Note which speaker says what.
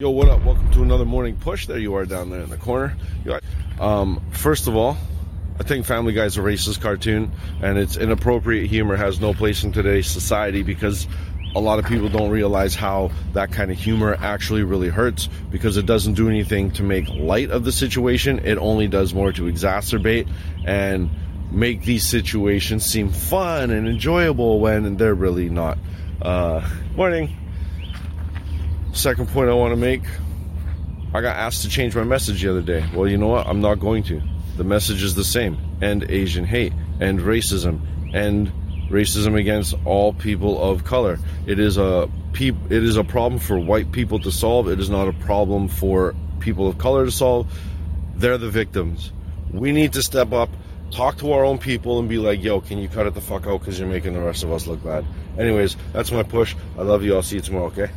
Speaker 1: Yo, what up? Welcome to another morning push. There you are down there in the corner. Um, first of all, I think Family Guy is a racist cartoon, and its inappropriate humor has no place in today's society because a lot of people don't realize how that kind of humor actually really hurts because it doesn't do anything to make light of the situation. It only does more to exacerbate and make these situations seem fun and enjoyable when they're really not. Uh, morning. Second point I want to make I got asked to change my message the other day. Well, you know what? I'm not going to. The message is the same end Asian hate, end racism, end racism against all people of color. It is a it is a problem for white people to solve. It is not a problem for people of color to solve. They're the victims. We need to step up, talk to our own people, and be like, "Yo, can you cut it the fuck out? Because you're making the rest of us look bad." Anyways, that's my push. I love you. I'll see you tomorrow. Okay.